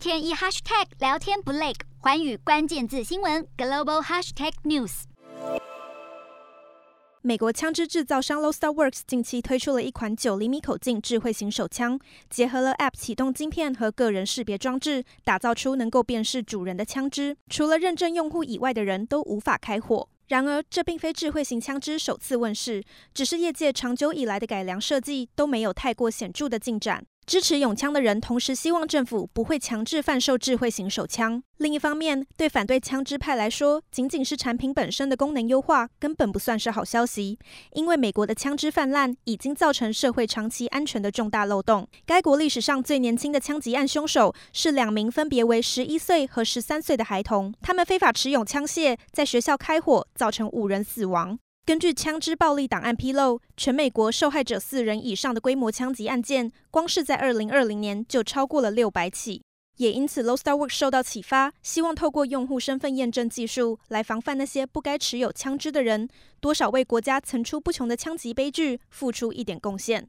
天一 hashtag 聊天不累，寰宇关键字新闻 global hashtag news。美国枪支制造商 l o s t a r Works 近期推出了一款九厘米口径智慧型手枪，结合了 App 启动晶片和个人识别装置，打造出能够辨识主人的枪支，除了认证用户以外的人都无法开火。然而，这并非智慧型枪支首次问世，只是业界长久以来的改良设计都没有太过显著的进展。支持拥枪的人同时希望政府不会强制贩售智慧型手枪。另一方面，对反对枪支派来说，仅仅是产品本身的功能优化根本不算是好消息，因为美国的枪支泛滥已经造成社会长期安全的重大漏洞。该国历史上最年轻的枪击案凶手是两名分别为十一岁和十三岁的孩童，他们非法持有枪械，在学校开火，造成五人死亡。根据枪支暴力档案披露，全美国受害者四人以上的规模枪击案件，光是在二零二零年就超过了六百起。也因此，Low Star Work 受到启发，希望透过用户身份验证技术来防范那些不该持有枪支的人，多少为国家层出不穷的枪击悲剧付出一点贡献。